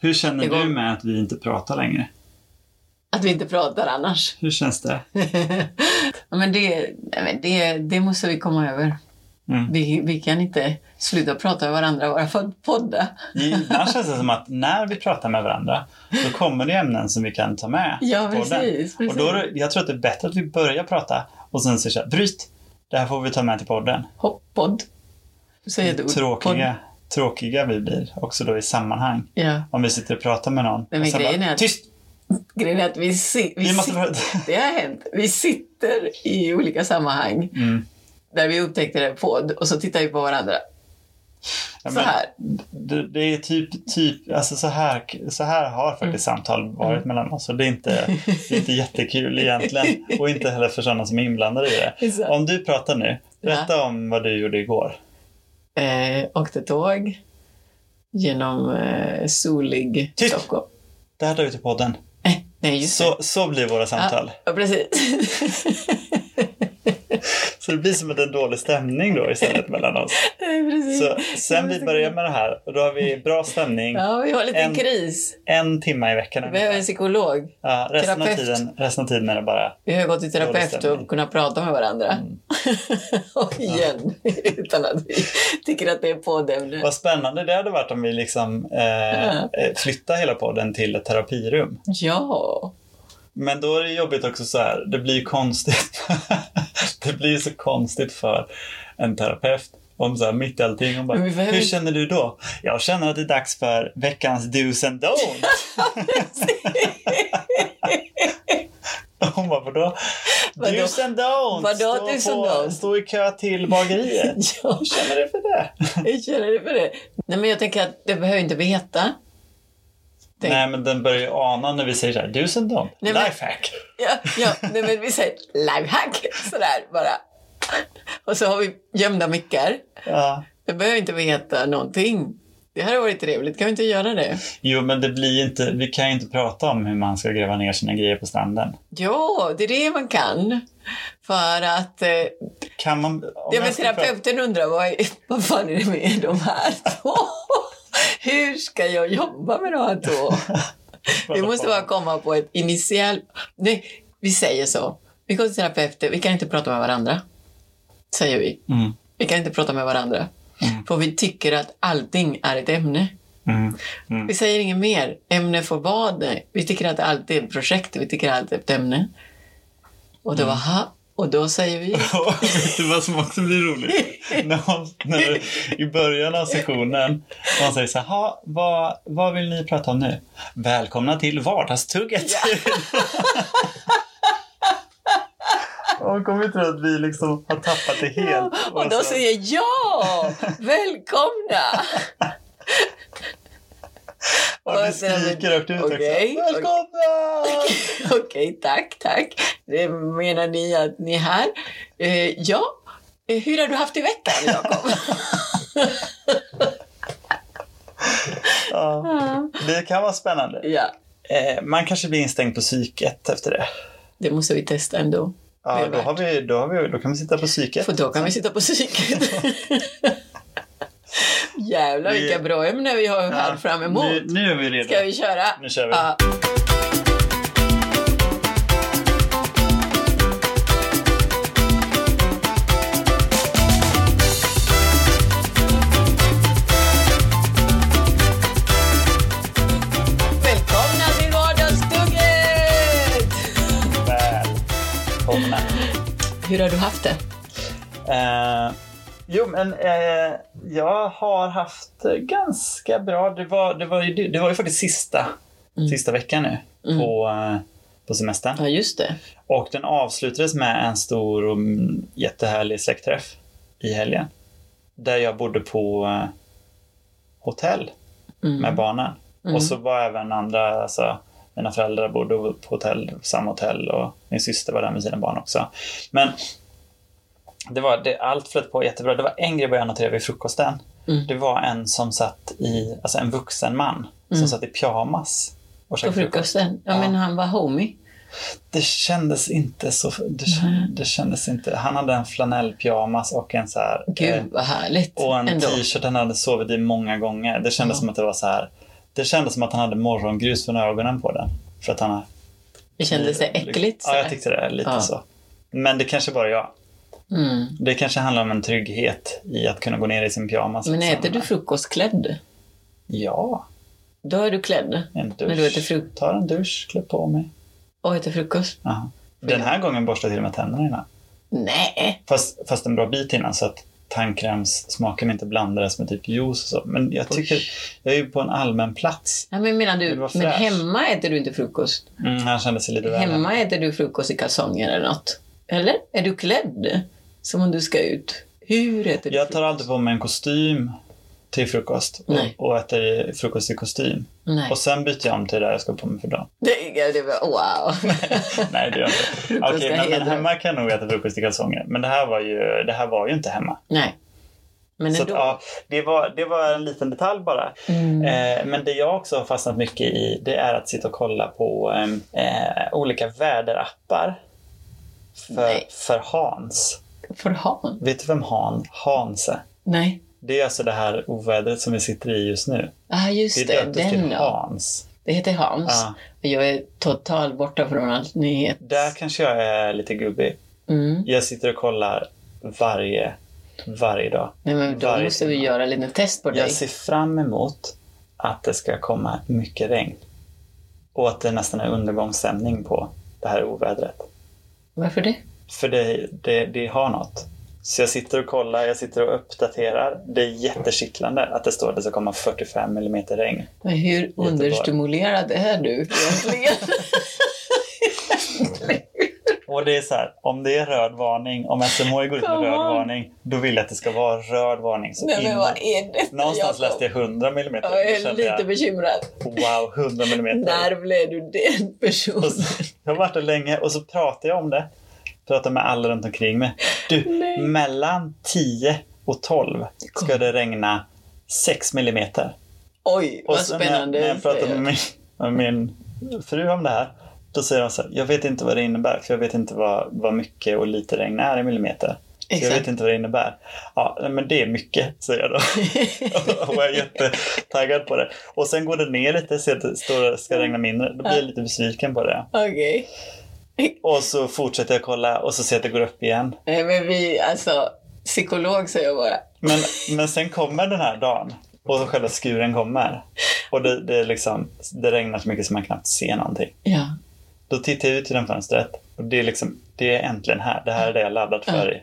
Hur känner du med att vi inte pratar längre? Att vi inte pratar annars. Hur känns det? Ja, men det, det, det måste vi komma över. Mm. Vi, vi kan inte sluta prata med varandra för att podda. Ibland känns det som att när vi pratar med varandra, då kommer det ämnen som vi kan ta med Ja, precis. precis. Och då, det- jag tror att det är bättre att vi börjar prata och sen säger så här, bryt! Det här får vi ta med till podden. Hopp, podd. Tråkiga, vi blir också då i sammanhang. Ja. Om vi sitter och pratar med någon. men sen grejen bara, är att- Tyst! Grejen är att vi, si, vi, Vi måste sit-. Det har hänt. Vi sitter i olika sammanhang Mm. där vi upptäckte det podd och så tittar vi på varandra. Ja, Så men här. Det, det är typ, typ alltså så här, så här har faktiskt Mm. samtal varit mellan oss och det är, inte, det är inte jättekul egentligen och inte heller för sådana som är inblandade i det. Om du pratar nu, berätta om vad du gjorde igår. Eh, åkte tåg genom eh, solig Tyst! Stockholm. Det här tar vi till podden. Eh, nej, just det. Så, så blir våra samtal. Ja, precis. Så det blir som en dålig stämning då istället mellan oss. nej. Så sen vi börjar med det här, då har vi bra stämning Ja, vi har lite En- kris. en timme i veckan. Vi behöver en psykolog. Ja, resten, av terapeut. tiden, resten av tiden är det bara Vi har gått till terapeut. Mm. och kunnat prata med varandra. och igen, utan att vi tycker att det är poddämne. Vad spännande det hade varit om vi liksom eh, eh, flyttar hela podden till ett terapirum. Ja. Men då är det jobbigt också så här, det blir konstigt. det blir så konstigt för en terapeut om så här, mitt i allting hon bara, behöver hur känner du då? Jag känner att det är dags för veckans do's and don'ts. Hon bara, vadå? Do's and don'ts. Vadå Stå do's and don'ts? Stå i kö till bageriet. ja, Hur känner du för det? jag känner det för det. Nej, men jag tänker att det behöver inte veta. Tänk- Nej, men den börjar ju ana när vi säger så här, do's and don'ts. Nej, men- Lifehack. Ja, ja nej, men vi säger lifehack sådär bara. Och så har vi gömda mickar. Ja. Jag behöver inte veta någonting. Det hade varit trevligt, kan vi inte göra det? Jo, men det blir inte, vi kan ju inte prata om hur man ska gräva ner sina grejer på stranden. Ja, det är det man kan. För att... Eh, Kan man... ja, jag men terapeuten undrar vad, är- vad fan är det med de här två? Hur ska jag jobba med de här två? Vi måste bara komma på ett initial... Nej, vi säger så. Vi går till terapeuten, vi kan inte prata med varandra. Säger vi. Mm, Vi kan inte prata med varandra. Mm. För vi tycker att allting är ett ämne. mm, mm. Vi säger inget mer. Ämne för vad? Nej. Vi tycker att allt är ett projekt. Vi tycker att allt är ett ämne. Och Mm. då, aha, och då säger vi... Vet du vad som också blir roligt? när man, när I början av sessionen, man säger så här, "Ha, vad, vad vill ni prata om nu? Välkomna till vardagstugget! Och kommer vi tro att vi liksom har tappat det helt. och då säger jag ja! Välkomna! och vi skriker rakt ut Okej, också. Välkomna! Okej, tack, tack. Det menar ni att ni är här? Eh, ja. Eh, Hur har du haft i veckan, Jakob? Ja, det kan vara spännande. ja, Eh, man kanske blir instängd på psyket efter det. det måste vi testa ändå. Ja, då, har vi, då, har vi, då kan vi sitta på psyket. För då kan vi sitta på psyket. Jävlar Vi- vilka bra ämnen vi har här fram emot. Nu, nu är vi redo. Ska vi köra? Nu kör vi. Ja. Välkomna till Vardagstugget! Välkomna. Hur har du haft det? Eh, jo, men eh, jag har haft ganska bra. Det var, det var, ju, det var ju faktiskt sista, sista veckan nu på, eh, på semestern. Ja, just det. Och den avslutades med en stor och mm, jättehärlig släktträff i helgen. Där jag bodde på eh, hotell med barnen. Och så var även andra, alltså mina föräldrar bodde på hotell, samma hotell och min syster var där med sina barn också. Men det var, det, allt flöt på jättebra. Det var en grej jag började notera vid frukosten. Mm. Det var en som satt i, alltså en vuxen man som satt i pyjamas och På käkade frukost. frukosten? Ja, men han var homie. Det kändes inte så... Det, kän- det kändes inte... Han hade en flanellpyjamas och en så här... eh, Gud vad härligt. och en t-shirt han hade sovit i många gånger. Det kändes Ja. som att det var så här... Det kändes som att han hade morgongrus för ögonen på den. För att han Det kändes det äckligt? Ja, jag tyckte det. Lite Ja. så. Men det kanske bara jag. Mm. Det kanske handlar om en trygghet i att kunna gå ner i sin pyjamas. Men äter du frukost klädd? Ja, Då är du klädd en dusch. när du äter frukost Tar en dusch, klä på mig. och äter frukost? Aha. Den här gången borstade jag till och med tänderna innan. Nej! Fast, fast en bra bit innan så att tandkrämssmaken inte blandades med typ juice och så. Men jag tycker, jag är ju på en allmän plats. Ja, men menar du, men hemma äter du inte frukost? Mm, han kände sig lite väl Hemma äter du frukost i kalsonger eller något? Eller? Är du klädd? Som om du ska ut? Hur äter du Jag tar frukost? alltid på mig en kostym till frukost Nej. och, och äter frukost i kostym. Nej. Och sen byter jag om till det där jag ska på mig för dagen. Det, det var, wow! Nej, det gör jag inte. Frukost Okej, men, men hemma kan jag nog äta frukost i kalsonger. Men det här var ju, det här var ju inte hemma. Nej. Men Så att, ändå. ja, det, var, det var en liten detalj bara. Mm. Eh, men det jag också har fastnat mycket i det är att sitta och kolla på eh, olika väderappar för, Nej. för Hans. För han? Vet du vem Han, Hans är? Nej. Det är alltså det här ovädret som vi sitter i just nu. Ah, just Det det. Den till ja. Hans. Det heter Hans. Ja. Jag är totalt borta från allt nyhet. Där kanske jag är lite gubbig. Mm. Jag sitter och kollar varje, varje dag. Nej, men då Varje måste vi timme. göra en liten test på dig. Jag ser fram emot att det ska komma mycket regn. Och att det nästan är undergångsstämning på det här ovädret. Varför det? För det, det, det har något. Så jag sitter och kollar, jag sitter och uppdaterar. Det är jättekittlande att det står att det ska komma 45 mm regn. Men hur understimulerad är du egentligen? Och det är så här, om det är röd varning, om SMHI går ut med röd varning, då vill jag att det ska vara röd varning. Så Nej, men vad är det? Någonstans läste jag 100 mm. Jag är lite bekymrad. Wow, 100 mm. När blev du den personen? Så, jag har varit där länge och så pratar jag om det. Pratar med alla runt omkring mig. Du, Nej. mellan 10 och 12 ska det regna 6 millimeter. Oj, Och vad så när, spännande. när jag pratar med min, med min fru om det här, då säger hon så här, jag vet inte vad det innebär, för jag vet inte vad, vad mycket och lite regn är i millimeter. Så jag vet inte vad det innebär. Ja, men det är mycket, säger jag då. och jag är jättetaggad på det. Och sen går det ner lite, så att det ska regna mindre. Då blir jag lite besviken på det. Okej. Och så fortsätter jag kolla och så ser jag att det går upp igen. Nej, men vi, alltså, psykolog säger jag bara. Men, men sen kommer den här dagen och så själva skuren kommer. Och det, det, är liksom, det regnar så mycket som man knappt ser någonting. Ja. Då tittar jag ut genom fönstret och det är, liksom, det är äntligen här. Det här är det jag laddat för i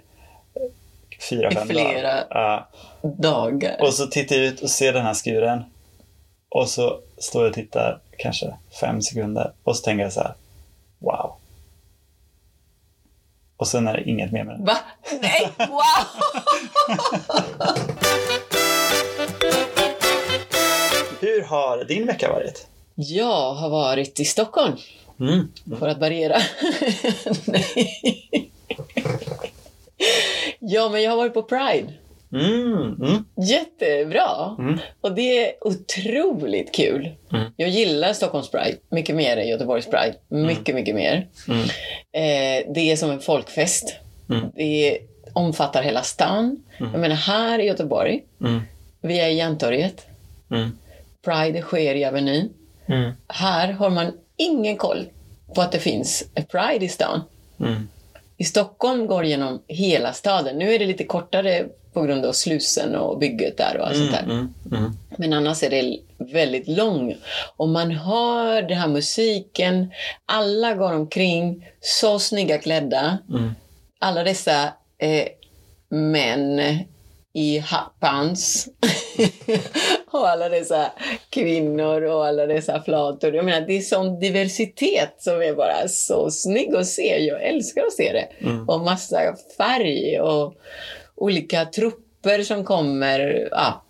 fyra, I fem flera dagar. Dagar. Och så tittar jag ut och ser den här skuren. Och så står jag och tittar kanske fem sekunder och så tänker jag så här. Wow. Och sen är det inget mer med det. Va? Nej, wow! Hur har din vecka varit? Jag har varit i Stockholm Mm. för att variera. Nej. Ja, men jag har varit på Pride. Mm. Mm. Jättebra! Mm. Och det är otroligt kul. Mm. Jag gillar Stockholms Pride mycket mer än Göteborgs Pride. Mycket, mycket mer. Mm. Eh, det är som en folkfest. Mm. Det omfattar hela stan. Jag menar, här i Göteborg, Mm. vi är i Järntorget. Mm. Pride sker i Avenyn. Mm. Här har man ingen koll på att det finns Pride i stan. Mm. I Stockholm går det genom hela staden. Nu är det lite kortare på grund av Slussen och bygget där och allt sånt där. Mm. Mm. Men annars är det väldigt lång. Och man hör den här musiken. Alla går omkring så snygga klädda. Mm. Alla dessa eh, män i hattpants. och alla dessa kvinnor och alla dessa flator. Jag menar, det är sån diversitet som är bara så snygg att se. Jag älskar att se det. Mm. Och massa färg och olika trupper som kommer. Ja.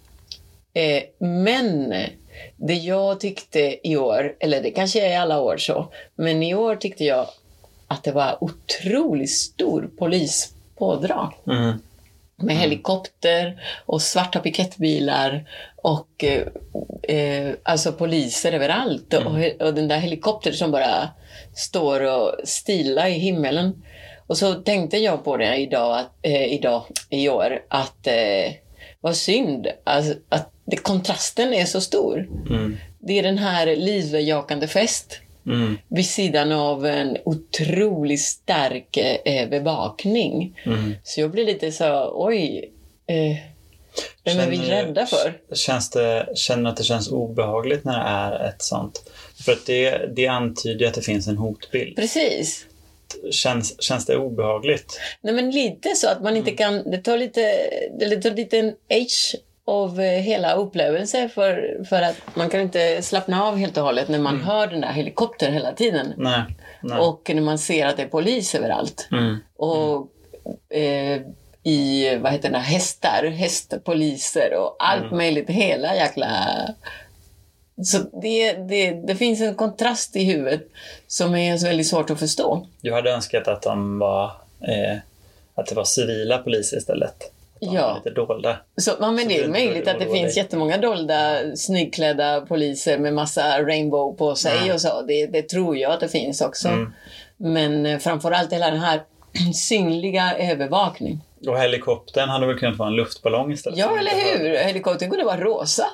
Eh, men det jag tyckte i år, eller det kanske är alla år så, men i år tyckte jag att det var otroligt stor polispådrag Mm. med helikopter och svarta piketbilar och eh, eh, alltså poliser överallt. Och, och den där helikoptern som bara står och stilar i himmelen. Och så tänkte jag på det idag, att, eh, idag i år, att eh, vad synd alltså, att det, kontrasten är så stor. Mm. det är den här livsbejakande fest Mm. vid sidan av en otroligt stark eh, bevakning. Mm. Så jag blir lite så, oj, eh, vem är vi Känner- rädda för? Känns det, känner du att det känns obehagligt när det är ett sånt? För att det, det antyder att det finns en hotbild. Precis. Känns, känns det obehagligt? Nej, men lite så att man inte Mm. kan... Det tar lite, det tar lite en age av eh, hela upplevelsen för, för att man kan inte slappna av helt och hållet när man Mm. hör den där helikoptern hela tiden. Nej. Nej. Och när man ser att det är polis överallt. Mm. Och eh, i, vad heter det, hästar, hästpoliser och allt Mm. möjligt. Hela jäkla... Så det, det, det finns en kontrast i huvudet som är väldigt svårt att förstå. Du hade önskat att de var eh, att det var civila poliser istället. Ja. lite dolda. Så, ja, men Så det är möjligt att det finns jättemånga dolda, snyggklädda poliser med massa rainbow på sig Mm. och så. Det, det tror jag att det finns också. Mm. Men eh, framförallt hela den här synliga övervakning. Och helikoptern hade väl kunnat vara en luftballong istället? Ja, eller hur? Helikoptern kunde vara rosa.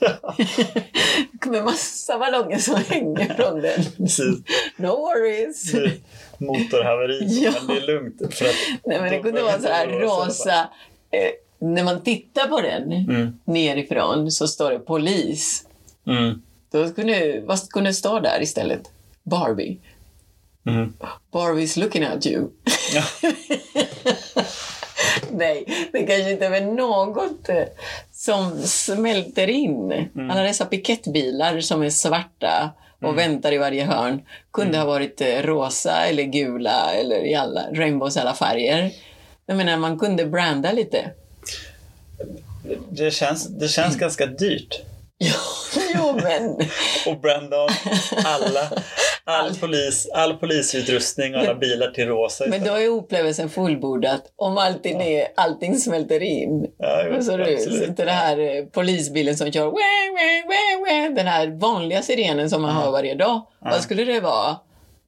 med massa ballonger som hänger från den. Precis. No worries. Det Motorhaveri, Ja. men det är lugnt. För att Nej, men det kunde vara så här det rosa. Eh, när man tittar på den Mm. nerifrån så står det polis. Mm. Då kunde, vad kunde stå där istället? Barbie. Mm. Barbie's looking at you. Ja. Nej, det kanske inte är något eh, som smälter in. Mm. Alla dessa piketbilar som är svarta och väntar i varje hörn kunde Mm. ha varit eh, rosa eller gula eller i alla rainbows alla färger. Jag menar, man kunde branda lite. Det känns, det känns ganska dyrt. Ja, jo men... Och branda om alla, all, polis, all polisutrustning och alla bilar till rosa Men då är upplevelsen fullbordad om allting, är, allting smälter in. Ja, jo, så så den här eh, polisbilen som kör wah, wah, wah, wah, den här vanliga sirenen som man hör varje dag. Vad skulle det vara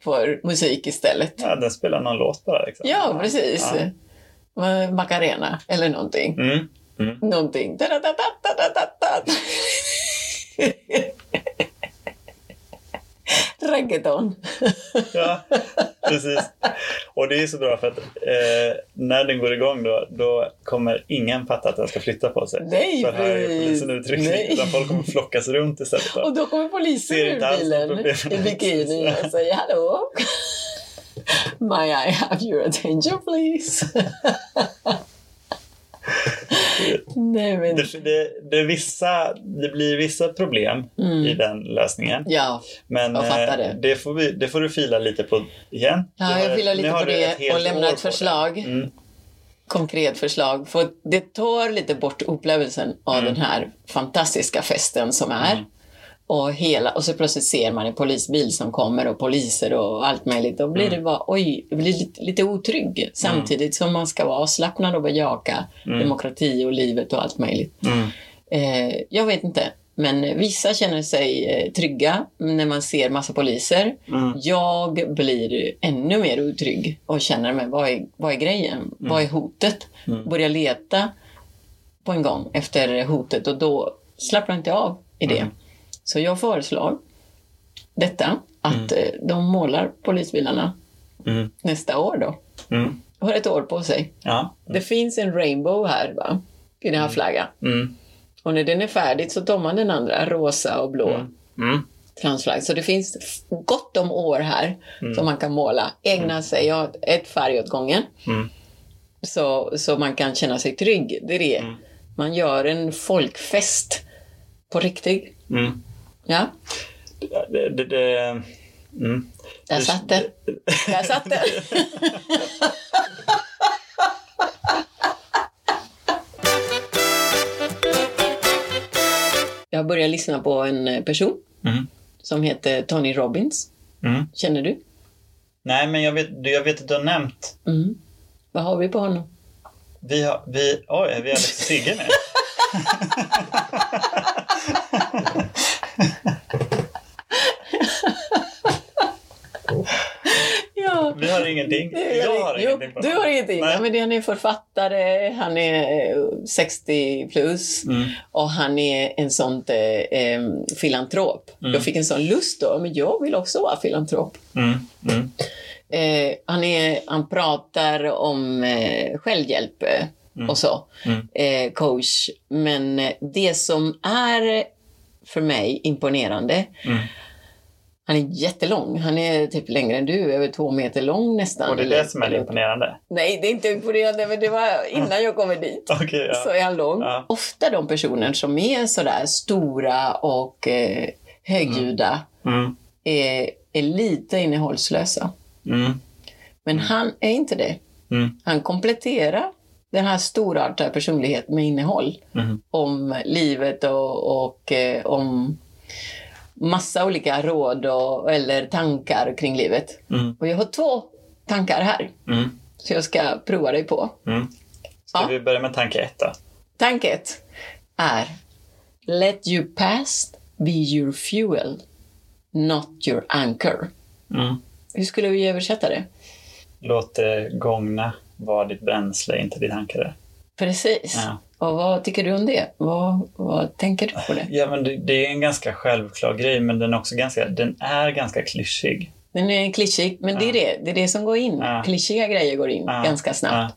för musik istället? Ja, den spelar någon låt bara. Liksom. Ja, precis. Ja. Macarena eller någonting. Mm. Mm. Någonting. Da-da-da-da-da-da-da. Reggaeton. Ja, precis. Och det är så bra för att eh, när den går igång då, då kommer ingen fatta att den ska flytta på sig. Nej, för här är polisen utryckning. Nej. Utan folk kommer flockas runt istället. Då. Och då kommer polisen ur bilen i bikini och säger hallå. May I have your attention please? Nej men, Det, det, det, vissa, det blir vissa problem i den lösningen. ja. Men fattar eh, det. det, får vi, det får du fila lite på igen. Ja, jag filar lite på det och lämnar ett förslag. Mm. Konkret förslag. För det tar lite bort upplevelsen av Mm. den här fantastiska festen som är. Och, hela, och så plötsligt ser man en polisbil som kommer och poliser och allt möjligt. Då blir Mm. det bara, oj, blir lite, lite otrygg. Samtidigt som man ska vara avslappnad och bejaka demokrati och livet och allt möjligt. Mm. Eh, jag vet inte. Men vissa känner sig eh, trygga när man ser massa poliser. Mm. Jag blir ännu mer otrygg och känner mig, vad är, vad är grejen? Vad är hotet? Börjar leta på en gång efter hotet och då slappnar jag inte av i det. Så jag föreslår detta, att eh, de målar polisbilarna Mm. nästa år då. Mm. Har ett år på sig. Ja. Det finns en rainbow här va? i den här flaggan. Mm. Och när den är färdig så tar man den andra, rosa och blå Mm. transflagg. Så det finns gott om år här som man kan måla. Ägna sig åt ett färg åt gången. Mm. Så, så man kan känna sig trygg. Det är det. Man gör en folkfest på riktigt. Mm. Ja, Det, det, det, mm. där satt det. Där satt det. Jag började lyssna på en person Mm. som heter Tony Robbins. Mm. Känner du? Nej, men jag vet, jag vet att du har nämnt. Mm. Vad har vi på honom? Vi har, vi, oj, vi Alex och Sigge med? Ja, Vi har ingenting. Jag har jo, ingenting på Du har ingenting. Nej. Ja, men det- han är författare, han är eh, 60 plus Mm. och han är en sån eh, eh, filantrop. Mm. Jag fick en sån lust då, men jag vill också vara filantrop. Mm. Mm. Eh, han, är, han pratar om eh, självhjälp eh, och så, Mm. eh, coach. Men eh, det som är för mig imponerande, Mm. han är jättelång. Han är typ längre än du, över två meter lång nästan. Och det är det som är imponerande. Nej, det är inte imponerande, men det var innan jag kom dit. Okej, ja. Så är han lång. Ja. Ofta de personer som är sådär stora och eh, högljudda Mm. är, är lite innehållslösa. Mm. Men han är inte det. Mm. Han kompletterar den här storartade personligheten med innehåll Mm. om livet och, och eh, om massa olika råd och, eller tankar kring livet. Mm. Och jag har två tankar här, Mm. så jag ska prova dig på. Mm. Ska Ja. vi börja med tanke ett då? Tanke ett är Let your past be your fuel, not your anchor. Mm. Hur skulle vi översätta det? Låt det gångna vara ditt bränsle, inte ditt ankare. Precis. Ja. Och vad tycker du om det? Vad, vad tänker du på det? Ja, men det, det är en ganska självklar grej, men den är också ganska, den är ganska klyschig. Den är klyschig, men det är det. Det är det som går in. Ja. Klyschiga grejer går in Ja. ganska snabbt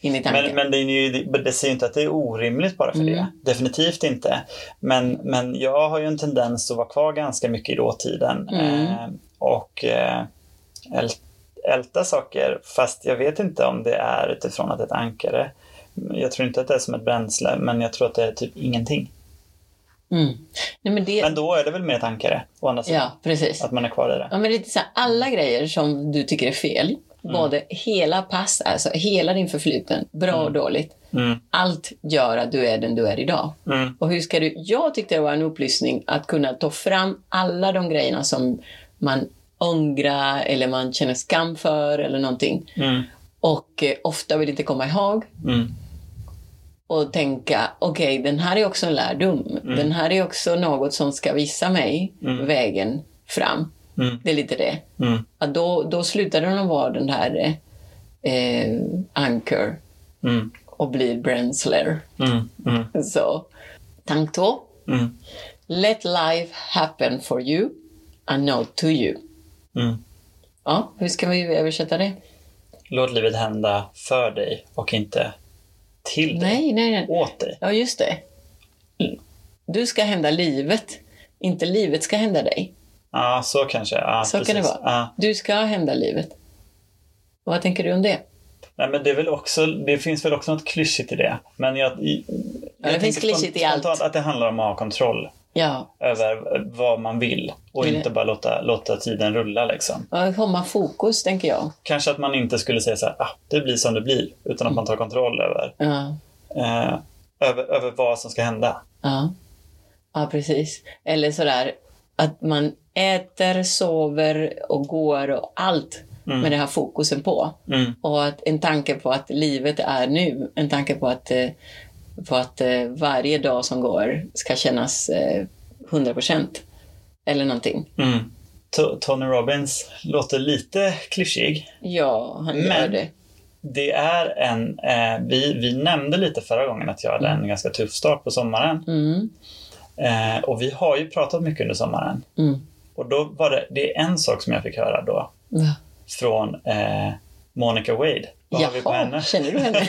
in i Men, tanken. men det, är ju, det, säger ju inte att det är orimligt bara för Mm. det. Definitivt inte. Men, men jag har ju en tendens att vara kvar ganska mycket i dåtiden. Mm. Eh, och eh, älta saker, fast jag vet inte om det är utifrån att det är ett ankare. Jag tror inte att det är som ett bränsle, men jag tror att det är typ ingenting. Mm. Nej, men det... Men då är det väl mer ett ankare, å andra sidan. Ja, precis. Att man är kvar i det. Ja, men lite så här, alla grejer som du tycker är fel, Mm. både hela pass, alltså hela din förfluten, bra och dåligt, Mm, allt gör att du är den du är idag. mm, Och hur ska du... Jag tyckte det var en upplysning att kunna ta fram alla de grejerna som man ångrar eller man känner skam för eller någonting. mm, Och eh, ofta vill inte komma ihåg. mm, och tänka, okej, den här är också en lärdom. Den här är också något som ska visa mig vägen fram. mm, Det är lite det. mm, Att då, då slutar den att vara den här eh, anchor mm, och blir bränsler. mm, mm, Så, tank två. mm, Let life happen for you and not to you. Mm. Ja, hur ska vi översätta det? Låt livet hända för dig och inte till dig. Nej, nej, nej. Åt dig. Ja, just det. Du ska hända livet, inte livet ska hända dig. Ja, så kanske. Ja, Så precis. kan det vara. Ja. Du ska hända livet. Vad tänker du om det? Nej, men det, är väl också, det finns väl också något klyschigt i det. Men jag, jag det finns klyschigt i allt. att det handlar om att ha kontroll Ja, över vad man vill och är inte bara låta, låta tiden rulla. Liksom. och komma fokus, tänker jag. Kanske att man inte skulle säga så här, ah, det blir som det blir, utan att man tar kontroll över, Ja, eh, över, över vad som ska hända. ja. ja precis. Eller sådär att man äter, sover och går och allt med det här fokusen på. Mm, Och att en tanke på att livet är nu. En tanke på att, eh, på att eh, varje dag som går ska kännas eh, 100% eller någonting. mm. To- Tony Robbins låter lite klyschig. Ja, han gör Men- det. Det är en, eh, vi, vi nämnde lite förra gången att jag hade en ganska tuff start på sommaren. Mm, Eh, och vi har ju pratat mycket under sommaren. mm. Och då var det, det är en sak som jag fick höra då Va? från eh, Monica Wade. Vad har vi på henne? känner du henne?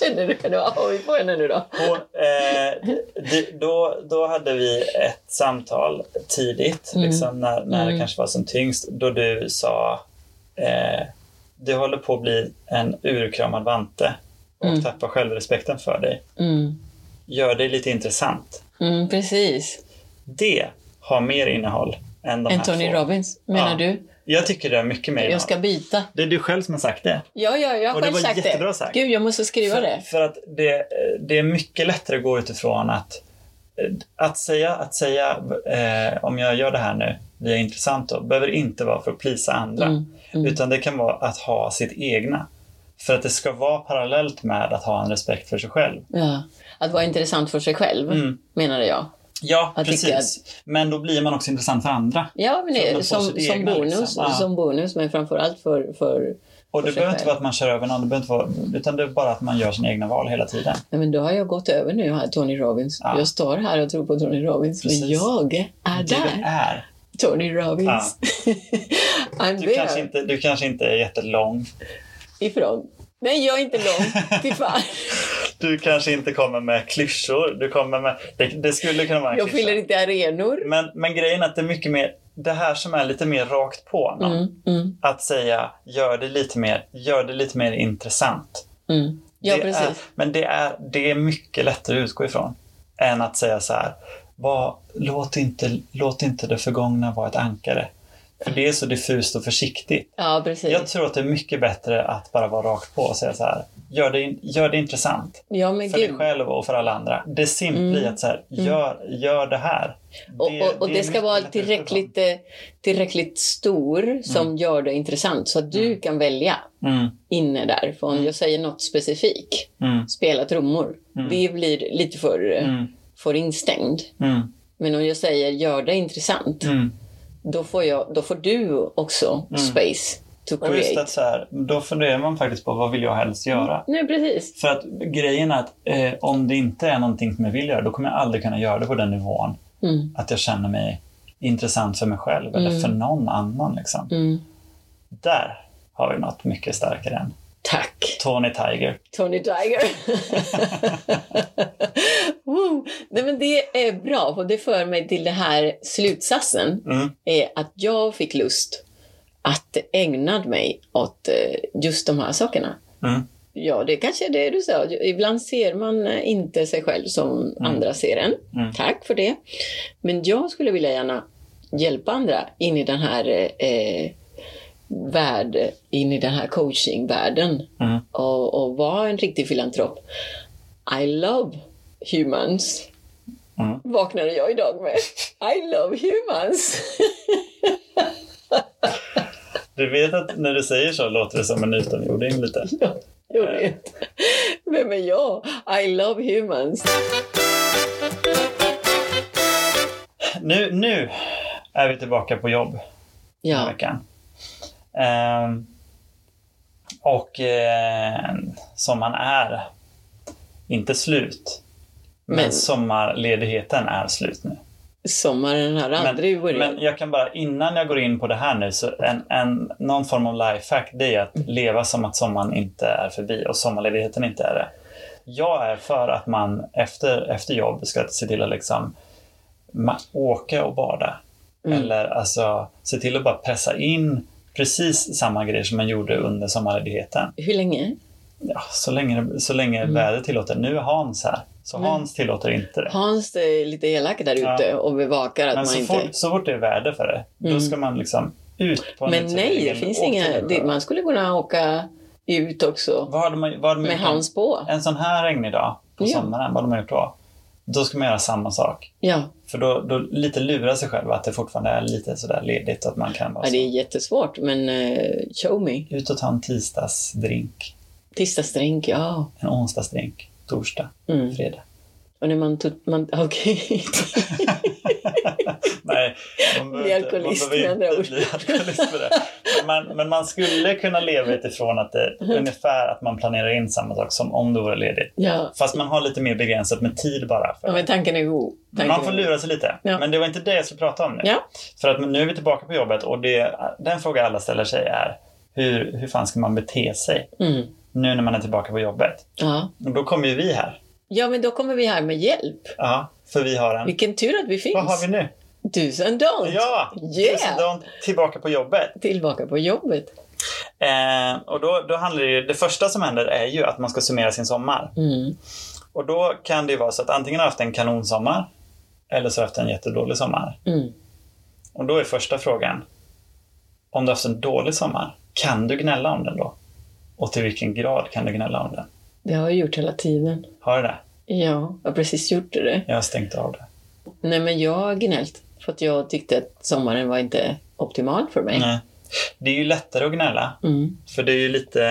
känner du henne? Vad har vi på henne nu då? Hon, eh, då, då hade vi ett samtal tidigt, Mm. liksom när, när det kanske var som tyngst, då du sa eh, du håller på att bli en urkramad vante och Mm. tappar självrespekten för dig. Mm. Gör dig lite intressant. Mm, precis. Det har mer innehåll än de En här Tony två. Robbins, menar Ja. du? Jag tycker det är mycket mer Jag ska byta. Det är du själv som har sagt det. Ja, ja, jag har Och det själv var sagt jättebra det. sagt. Gud, jag måste skriva För, det. för att det, det är mycket lättare att gå utifrån att att säga, att säga eh, om jag gör det här nu via intressant då, behöver inte vara för att plisa andra. Mm, mm. Utan det kan vara att ha sitt egna. För att det ska vara parallellt med att ha en respekt för sig själv. Ja. Att vara intressant för sig själv, Mm. menade jag. Ja, Jag tycker precis. Men då blir man också intressant för andra. Ja, men det, som, som, egna, bonus, liksom. Ja. som bonus, men framförallt för, för Och det behöver inte vara att man kör över någon, det behöver inte vara, utan det är bara att man gör sina egna val hela tiden. Nej, men då har jag gått över nu här, Tony Robbins. Ja. Jag står här och tror på Tony Robbins, Precis. men jag är Du där. är. Tony Robbins. I'm Du there. kanske, inte, du kanske inte är jättelång. Ifrån. Nej, jag är inte lång. Till fan. Du kanske inte kommer med klyschor. Du kommer med, det, det skulle kunna vara en Jag fyller inte arenor. Men, men grejen är att det är mycket mer det här som är lite mer rakt på någon. Mm, mm, Att säga, gör det lite mer, gör det lite mer intressant. mm. Ja, det precis. Är, men det är, det är mycket lättare att utgå ifrån. Än att säga så här, var, låt, inte, låt inte det förgångna vara ett ankare. För det är så diffust och försiktigt. Ja, precis. Jag tror att det är mycket bättre att bara vara rakt på och säga så här, gör det, gör det intressant. ja, För dig gud. själv och för alla andra. Det simpla i Mm. att så här, gör, gör det här. Och, och, och det, är ska vara tillräckligt, eh, tillräckligt stor som gör det intressant så att du kan välja. Mm, inne där. För om jag säger något specifikt, mm, spela trummor, det blir lite för, eh, mm, för instängd. mm, Men om jag säger gör det intressant, mm. då, får jag, då får du också space to Och just create. att så här, då funderar man faktiskt på vad vill jag helst göra? Nej, precis. För att grejen är att eh, om det inte är någonting som jag vill göra, då kommer jag aldrig kunna göra det på den nivån. Mm. Att jag känner mig intressant för mig själv eller för någon annan. Liksom. Mm. Där har vi något mycket starkare än Tack, Tony Tiger. Tony Tiger. Woo. Nej, men det är bra, för det för mig till den här slutsatsen. Mm. är att jag fick lust att ägna mig åt eh, just de här sakerna. Mm. Ja, det kanske är det du sa. Ibland ser man eh, inte sig själv som andra ser en. Mm. Tack för det. Men jag skulle vilja gärna hjälpa andra in i den här eh, värld, in i den här coachingvärlden Mm. och, och vara en riktig filantrop. I love humans. Mm. Vaknade jag idag med. I love humans. Du vet att när du säger så låter det som en utomjording lite. Ja, jag vet. Vem är jag? I love humans. Nu, nu är vi tillbaka på jobb den Ja, veckan. Ehm, och eh, som man är, inte slut. Men, Men- sommarledigheten är slut nu. Sommaren har aldrig börjat. men jag kan bara, innan jag går in på det här nu, så en, en, någon form av lifehack, det är att leva som att sommaren inte är förbi och sommarledigheten inte är det. Jag är för att man efter, efter jobb ska se till att liksom åka och bada. Mm. Eller alltså se till att bara pressa in precis samma grejer som man gjorde under sommarledigheten. Hur länge? Ja, så länge, så länge vädret tillåter. Nu är Hans här, så Mm. Hans tillåter inte det. Hans är lite elak där ute Ja. och bevakar att Men man så inte... fort, så fort det är väder för det, då Mm. ska man liksom ut på en Men nej, det finns inga... Det, man skulle kunna åka ut också Vad hade man, vad hade man med Hans på. En sån här regnig dag på Ja. sommaren, vad hade man gjort då? Då ska man göra samma sak. Ja, För då, då lite lura sig själv att det fortfarande är lite sådär ledigt att man kan vara ja det är jättesvårt, men uh, show me. Ut och ta en tisdagsdrink, Tisdagsdrink, ja. en onsdagsdrink, torsdag, Mm. fredag. Och när man... tog- man Okej. Nej, man behöver Bli inte- alkoholist, med andra ord. man, men man skulle kunna leva utifrån att det ungefär att man planerar in samma sak som om det vore ledigt. ja. Fast man har lite mer begränsat med tid bara. För ja, men tanken är god. Tanken man får lura sig lite. Ja. Men det var inte det jag skulle prata om nu. Ja. För att nu är vi tillbaka på jobbet och det, den fråga alla ställer sig är hur, hur fan ska man bete sig. Mm. Nu när man är tillbaka på jobbet? Ja. Och då kommer ju vi här. ja, men då kommer vi här med hjälp. Ja, för vi har en... Vilken tur att vi finns. Vad har vi nu? Do's and don'ts. Ja! Yeah. Tusen dagar tillbaka på jobbet. Tillbaka på jobbet. Eh, och då, då handlar det ju, det första som händer är ju att man ska summera sin sommar. Mm. Och då kan det ju vara så att antingen har du haft en kanonsommar eller så har du haft en jättedålig sommar. Mm. Och då är första frågan, om du har haft en dålig sommar, kan du gnälla om den då? Och till vilken grad kan du gnälla om den? Det har jag gjort hela tiden. Har du det? Ja, jag har precis gjort det. Jag har stängt av det. Nej, men jag har gnällt. För att jag tyckte att sommaren var inte optimal för mig. Nej. Det är ju lättare att gnälla, Mm. för det är ju lite,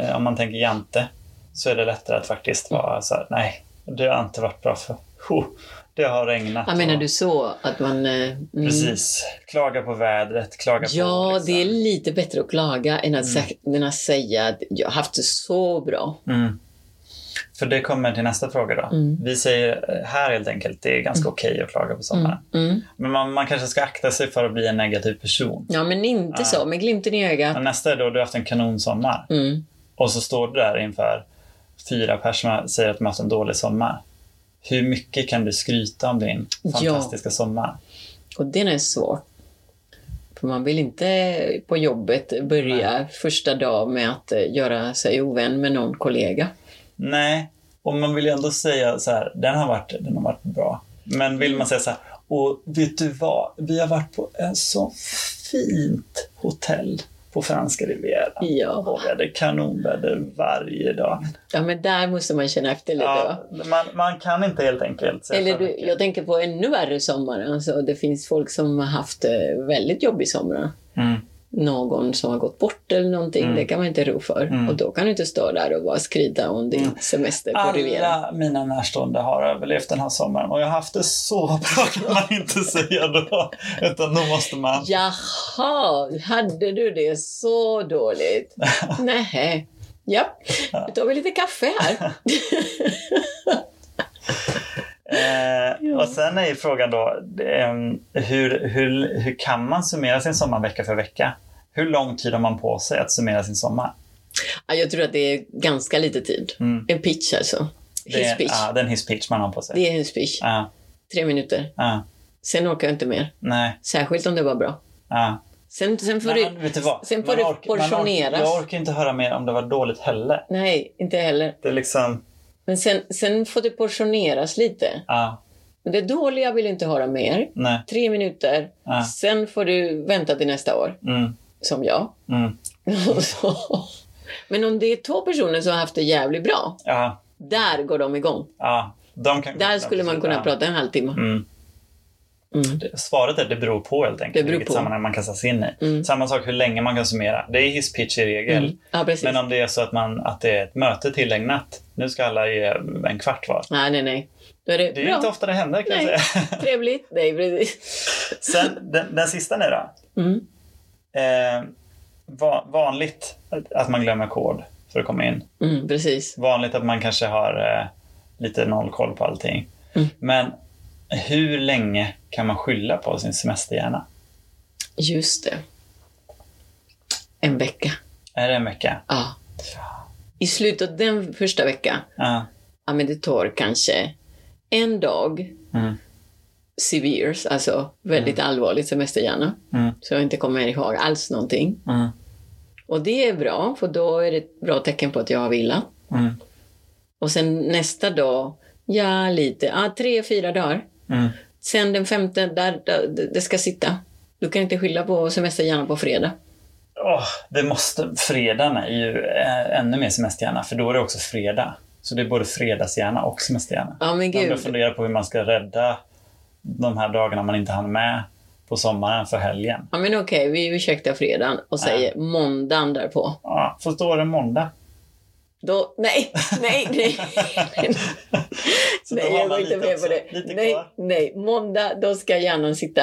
eh, om man tänker jante, så är det lättare att faktiskt vara så här, nej, det har inte varit bra för, oh, det har regnat. Ja, menar och- du så? Att man... eh, Mm. Precis. Klaga på vädret, klaga på... Ja, liksom. det är lite bättre att klaga än att, än att säga att jag har haft det så bra. Mm. För det kommer till nästa fråga då. Mm. Vi säger här helt enkelt, det är ganska okej att klaga på sommaren. Mm. Men man, man kanske ska akta sig för att bli en negativ person. Ja, men inte Ah. så. Med glimten i ögat. nästa är då, du har haft en kanonsommar. Mm. Och så står du där inför fyra personer som säger att de har haft en dålig sommar. Hur mycket kan du skryta om din Ja. fantastiska sommar? Och den är svår. För man vill inte på jobbet börja första dag med att eh, göra sig ovän med någon kollega. Nej, och man vill ju ändå säga så här, den har varit, den har varit bra. Men vill man säga så här, och vet du vad, vi har varit på en så fint hotell på franska rivieran. Ja. Och vi hade kanonväder varje dag. Ja, men där måste man känna efter lite. Ja, man, man kan inte helt enkelt Eller du, jag tänker på ännu värre sommar. Alltså, det finns folk som har haft eh, väldigt jobbig sommar. Mm. Någon som har gått bort eller någonting, det kan man inte ro för. Mm. Och då kan du inte stå där och bara skryta om din semester på Rivieran. Alla mina närstående har överlevt den här sommaren och jag har haft det så bra kan man inte säga då. Utan då måste man... Jaha, hade du det så dåligt? Nej. Ja, då tar vi lite kaffe här. Eh, Och sen är ju frågan då, eh, hur, hur, hur kan man summera sin sommar vecka för vecka? Hur lång tid har man på sig att summera sin sommar? Ja, jag tror att det är ganska lite tid. Mm. En pitch alltså. Hisspitch. ja, det är en hisspitch man har på sig. Det är en speech. Ja, Tre minuter. ja, Sen orkar jag inte mer. nej, Särskilt om det var bra. ja. Sen, sen får Nej, du... du sen får Man man orkar- portioneras. Jag orkar inte höra mer om det var dåligt heller. Nej, inte heller. Det är liksom, Men sen, sen får det portioneras lite. ja, Men det dåliga vill inte höra mer. nej, Tre minuter. Ja. Sen får du vänta till nästa år. mm, Som jag. mm, Men om det är två personer som har haft det jävligt bra. ja, Där går de igång. ja. De kan, Där skulle man kunna prata en halvtimme. Mm. Mm. Svaret är det beror på helt enkelt. Det vilket på. sammanhang man kastas in i. Mm. Samma sak hur länge man kan summera. Det är hisspitch i regel. Mm. Ja. Men om det är så att, man, att det är ett möte tillägnat. Nu ska alla ge en kvart var. Nej, nej, nej. Då är det, Det är inte ofta det händer kan Nej. jag säga. Trevligt. Nej, precis. Sen den, den sista nu då. Mm. Eh, va, vanligt att- att man glömmer kod för att komma in. Mm, precis. Vanligt att man kanske har eh, lite noll koll på allting. Mm. Men hur länge kan man skylla på sin semesterhjärna? Just det. En vecka. Är det en vecka? Ja. I slutet av den första veckan, Ja. ja men det tar kanske en dag Mm. severes, alltså väldigt allvarligt semesterhjärna. Mm. Så jag inte kommer ihåg alls någonting. Mm. Och det är bra, för då är det ett bra tecken på att jag har vilat. Mm. Och sen nästa dag, ja lite, ja, tre, fyra dagar. Mm. Sen den femte, där, där det ska sitta. Du kan inte skylla på semesterhjärnan på fredag. Åh, det måste, fredagen är ju eh, ännu mer semesterhjärna, för då är det också fredag. Så det är både fredagshjärna och semesterhjärna. Ja men Man gud. fundera på hur man ska rädda de här dagarna man inte hann med på sommaren för helgen. Ja men okej, vi ursäktar fredagen och säger måndagen därpå. Ja, är det måndag. Då, nej, nej, nej. Nej, jag går inte med på det. lite Nej, kvar. nej, måndag, då ska hjärnan sitta.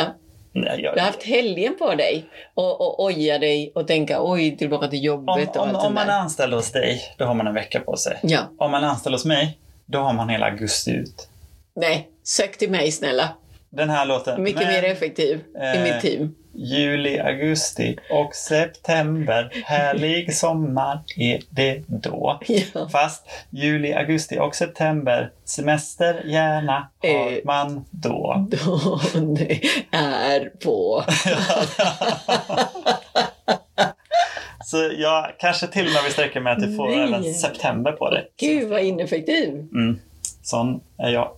Nej, jag, Du har haft helgen på dig och, och oja dig och tänka oj, tillbaka till jobbet om, och om, allt om man är anställd hos dig, då har man en vecka på sig. Ja, Om man är anställd hos mig, då har man hela augusti ut. nej, sök till mig snälla. Den här låten. Mycket men mer effektiv i eh, mitt team. Juli, augusti och september. Härlig sommar är det då. Ja. Fast juli, augusti och september, semester gärna har Eh. man då. Då det är på. Så jag kanske till och med vill sträcka mig att du får Nej. även september på dig. Gud vad ineffektiv. Mm. Sån är jag.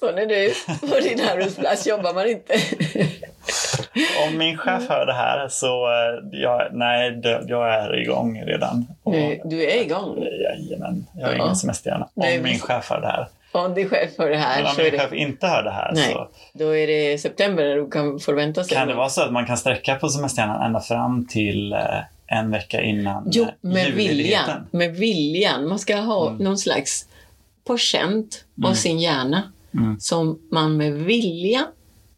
Sån är du. På din arbetsplats jobbar man inte. Om min chef hör det här så, eh, jag, nej, jag är igång redan. Och, Nej, du är igång. Jajamän, jag har Ja. ingen semesterhjärna. Om Nej, min chef hör det här. Om din chef hör det här Men om min det, chef inte hör det här Nej. så då är det september du kan förvänta sig. kan det vara så att man kan sträcka på semesterhjärnan ända fram till eh, en vecka innan Jo, eh, med viljan. Med viljan. Man ska ha Mm. någon slags procent av sin hjärna. mm. som man med vilja,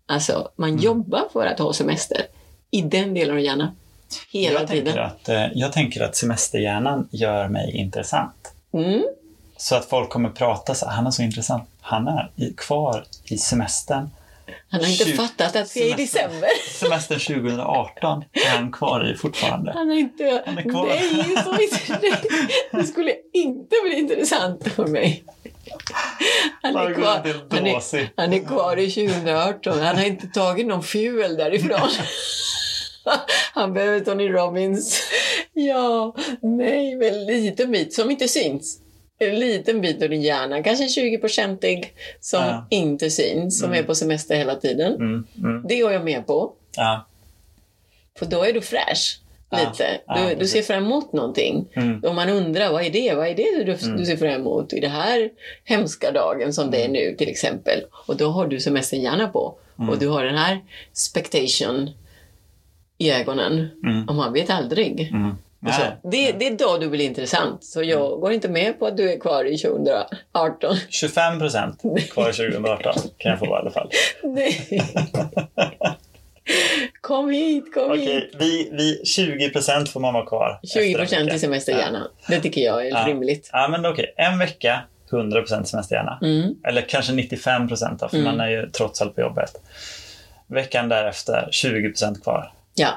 alltså man mm. jobbar för att ha semester i den delen av hjärnan. Hela jag tiden. Tänker att, eh, jag tänker att semesterhjärnan gör mig intressant. Mm. Så att folk kommer prata så han är så intressant. Han är kvar i semestern. Han har inte 20, fattat att vi är i december. Semestern 2018 är han kvar i fortfarande. Han är inte... Han är kvar. Nej, så inte, det skulle inte bli intressant för mig. Han är, kvar, han, är, han är kvar i 2018. Han har inte tagit någon fuel därifrån. Han behöver Tony Robbins. Ja, nej, en liten bit som inte syns. En liten bit av din hjärna, kanske en 20-procentig som ja. inte syns, som mm. är på semester hela tiden. Mm. Mm. Det går jag med på. Ja. För då är du fräsch. Lite. Du, du ser fram emot någonting. Mm. Om man undrar, vad är det? Vad är det du, mm. du ser fram emot i den här hemska dagen som det är nu till exempel? Och då har du semesterhjärna på. Mm. Och du har den här spectation i ögonen. Mm. Och man vet aldrig. Mm. Så, det, det, är då du blir intressant. Så jag mm. går inte med på att du är kvar i 2018. 25 procent kvar i 2018 kan jag få vara i alla fall. Nej. Kom hit, kom Okej, hit. Vi, vi, 20 procent får man vara kvar. 20 procent i semesterhjärna. Ja. Det tycker jag är ja. rimligt. Ja, men okej. En vecka, 100 procent semesterhjärna. Mm. Eller kanske 95 procent för mm. man är ju trots allt på jobbet. Veckan därefter, 20 procent kvar. Ja.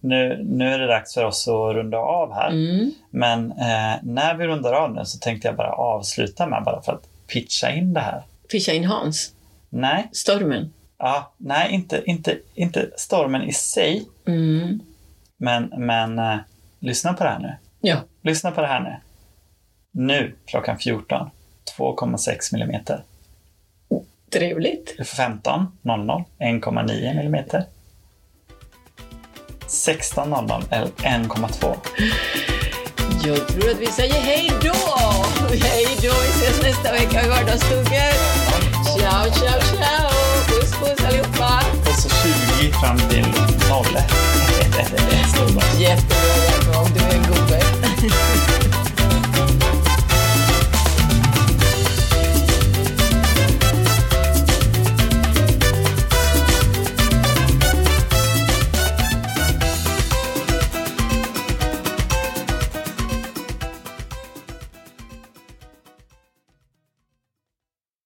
Nu, nu är det dags för oss att runda av här. Mm. Men eh, när vi rundar av nu så tänkte jag bara avsluta med bara för att pitcha in det här. Pitcha in Hans? Nej. Stormen? Ja, nej, inte, inte, inte stormen i sig. Mm. Men, men eh, lyssna på det här nu. Ja. Lyssna på det här nu. Nu klockan 14, 2,6 millimeter. Trevligt. 15.00 1,9 millimeter. 16.00 1,2. Jag tror att vi säger hej då! Hej då, vi ses nästa vecka i Vardagsstugan. Ciao, ciao, ciao! Puss, puss allihopa! Och så 20 fram till 0. Jättebra, Jakob. Du är en gubbe.